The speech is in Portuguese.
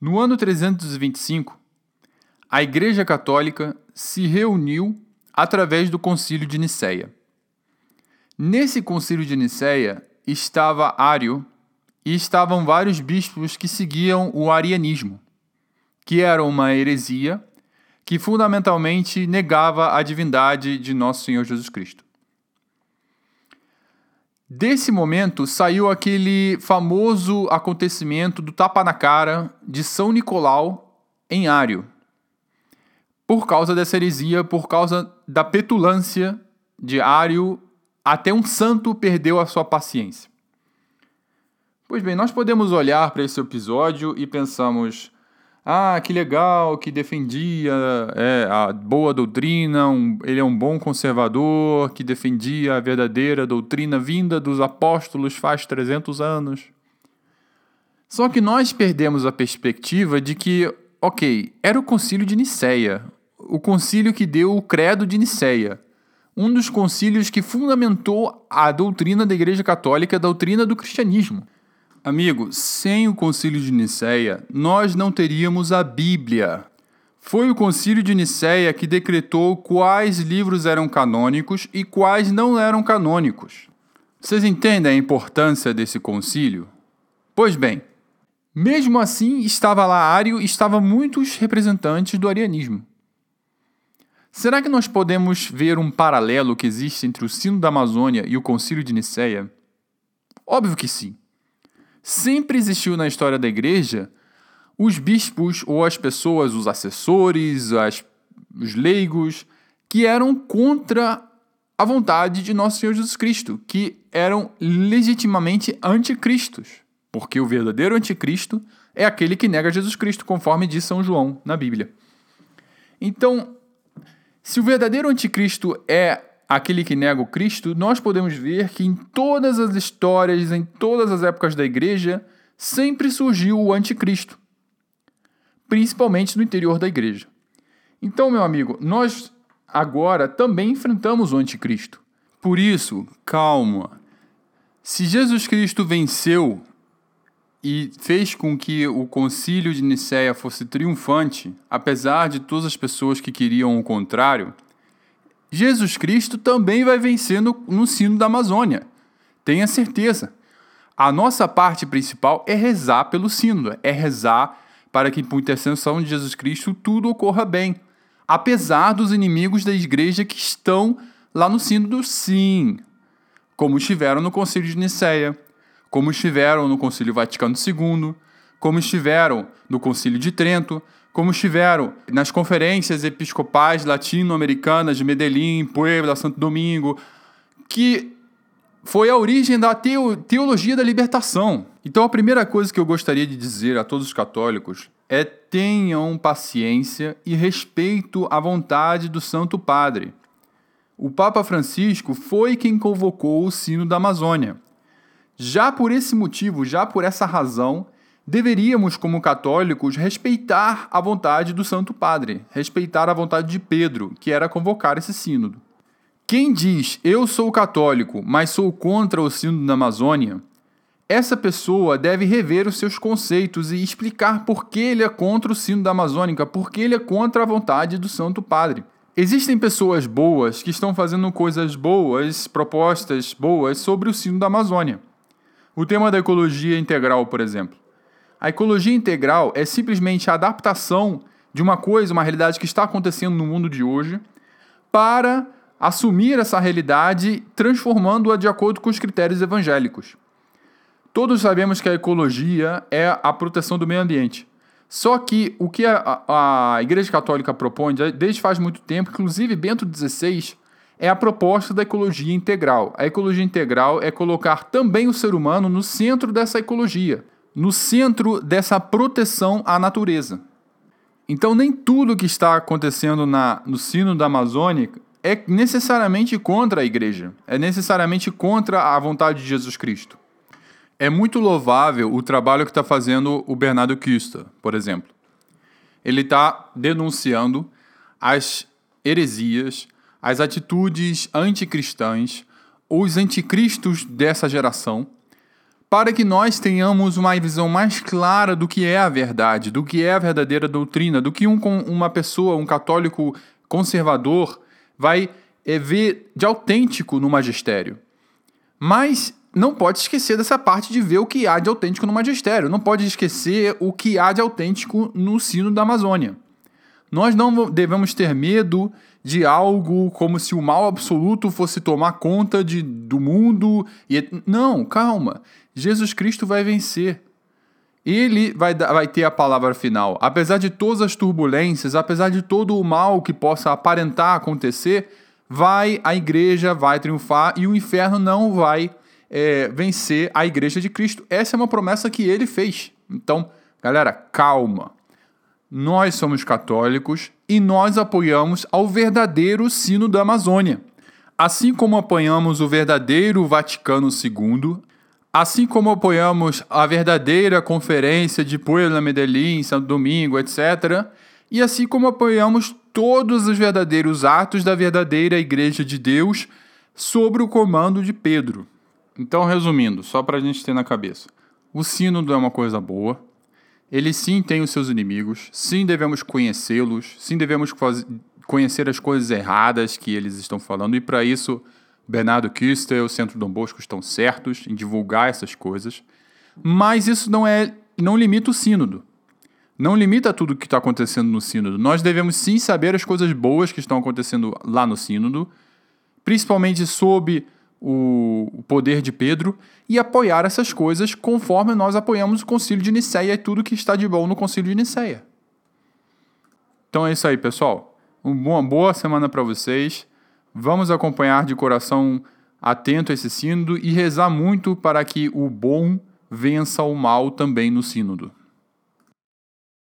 No ano 325, a Igreja Católica se reuniu através do Concílio de Nicéia. Nesse Concílio de Nicéia estava Ário e estavam vários bispos que seguiam o arianismo, que era uma heresia que fundamentalmente negava a divindade de nosso Senhor Jesus Cristo. Desse momento saiu aquele famoso acontecimento do tapa na cara de São Nicolau em Ário. Por causa dessa heresia, por causa da petulância de Ário, até um santo perdeu a sua paciência. Pois bem, nós podemos olhar para esse episódio e pensamos: ah, que legal, que defendia é, a boa doutrina, um, ele é um bom conservador, que defendia a verdadeira doutrina vinda dos apóstolos faz 300 anos. Só que nós perdemos a perspectiva de que, ok, era o concílio de Nicéia, o concílio que deu o credo de Nicéia, um dos concílios que fundamentou a doutrina da Igreja Católica, a doutrina do cristianismo. Amigo, sem o Concílio de Nicéia, nós não teríamos a Bíblia. Foi o Concílio de Nicéia que decretou quais livros eram canônicos e quais não eram canônicos. Vocês entendem a importância desse concílio? Pois bem, mesmo assim, estava lá Ário e estava muitos representantes do arianismo. Será que nós podemos ver um paralelo que existe entre o Sino da Amazônia e o Concílio de Nicéia? Óbvio que sim sempre existiu na história da igreja os bispos ou as pessoas, os assessores, as, os leigos, que eram contra a vontade de nosso Senhor Jesus Cristo, que eram legitimamente anticristos, porque o verdadeiro anticristo é aquele que nega Jesus Cristo, conforme diz São João na Bíblia. Então, se o verdadeiro anticristo é aquele que nega o Cristo, nós podemos ver que em todas as histórias, em todas as épocas da igreja, sempre surgiu o anticristo, principalmente no interior da igreja. Então, meu amigo, nós agora também enfrentamos o anticristo. Por isso, calma. Se Jesus Cristo venceu e fez com que o concílio de Nicéia fosse triunfante, apesar de todas as pessoas que queriam o contrário, Jesus Cristo também vai vencer no, no sino da Amazônia. Tenha certeza. A nossa parte principal é rezar pelo sino, é rezar para que, por intercessão de Jesus Cristo, tudo ocorra bem. Apesar dos inimigos da igreja que estão lá no sino do sim, como estiveram no Concílio de Nicéia, como estiveram no Concílio Vaticano II, como estiveram no Concílio de Trento, como estiveram nas conferências episcopais latino-americanas de Medellín, Puebla, Santo Domingo, que foi a origem da teologia da libertação. Então, a primeira coisa que eu gostaria de dizer a todos os católicos é tenham paciência e respeito à vontade do Santo Padre. O Papa Francisco foi quem convocou o Sino da Amazônia. Já por esse motivo, já por essa razão, deveríamos, como católicos, respeitar a vontade do Santo Padre, respeitar a vontade de Pedro, que era convocar esse sínodo. Quem diz eu sou católico, mas sou contra o sínodo da Amazônia, essa pessoa deve rever os seus conceitos e explicar por que ele é contra o sínodo da Amazônica, por que ele é contra a vontade do Santo Padre. Existem pessoas boas que estão fazendo coisas boas, propostas boas sobre o sínodo da Amazônia. O tema da ecologia integral, por exemplo. A ecologia integral é simplesmente a adaptação de uma coisa, uma realidade que está acontecendo no mundo de hoje, para assumir essa realidade, transformando-a de acordo com os critérios evangélicos. Todos sabemos que a ecologia é a proteção do meio ambiente. Só que o que a, a Igreja Católica propõe desde faz muito tempo, inclusive Bento XVI, é a proposta da ecologia integral. A ecologia integral é colocar também o ser humano no centro dessa ecologia no centro dessa proteção à natureza. Então, nem tudo que está acontecendo na, no sino da Amazônia é necessariamente contra a igreja, é necessariamente contra a vontade de Jesus Cristo. É muito louvável o trabalho que está fazendo o Bernardo Custa, por exemplo. Ele está denunciando as heresias, as atitudes anticristãs, os anticristos dessa geração para que nós tenhamos uma visão mais clara do que é a verdade, do que é a verdadeira doutrina, do que um, uma pessoa, um católico conservador, vai é, ver de autêntico no magistério. Mas não pode esquecer dessa parte de ver o que há de autêntico no magistério. Não pode esquecer o que há de autêntico no sino da Amazônia. Nós não devemos ter medo de algo como se o mal absoluto fosse tomar conta de, do mundo. E, não, calma. Jesus Cristo vai vencer. Ele vai, vai ter a palavra final. Apesar de todas as turbulências, apesar de todo o mal que possa aparentar acontecer, vai a igreja vai triunfar e o inferno não vai é, vencer a igreja de Cristo. Essa é uma promessa que ele fez. Então, galera, calma. Nós somos católicos e nós apoiamos ao verdadeiro sino da Amazônia. Assim como apoiamos o verdadeiro Vaticano II, assim como apoiamos a verdadeira conferência de Puebla, Medellín, Santo Domingo, etc., e assim como apoiamos todos os verdadeiros atos da verdadeira Igreja de Deus sob o comando de Pedro. Então, resumindo, só para a gente ter na cabeça: o sínodo é uma coisa boa, ele sim tem os seus inimigos, sim devemos conhecê-los, sim devemos conhecer as coisas erradas que eles estão falando, e para isso, Bernardo Kister e o Centro Dom Bosco estão certos em divulgar essas coisas, mas isso não é não limita o sínodo. Não limita tudo o que está acontecendo no sínodo. Nós devemos sim saber as coisas boas que estão acontecendo lá no sínodo, principalmente sob o poder de Pedro e apoiar essas coisas conforme nós apoiamos o Concílio de Nicéia e tudo que está de bom no Concílio de Nicéia. Então é isso aí, pessoal. Uma boa semana para vocês. Vamos acompanhar de coração atento esse sínodo e rezar muito para que o bom vença o mal também no sínodo.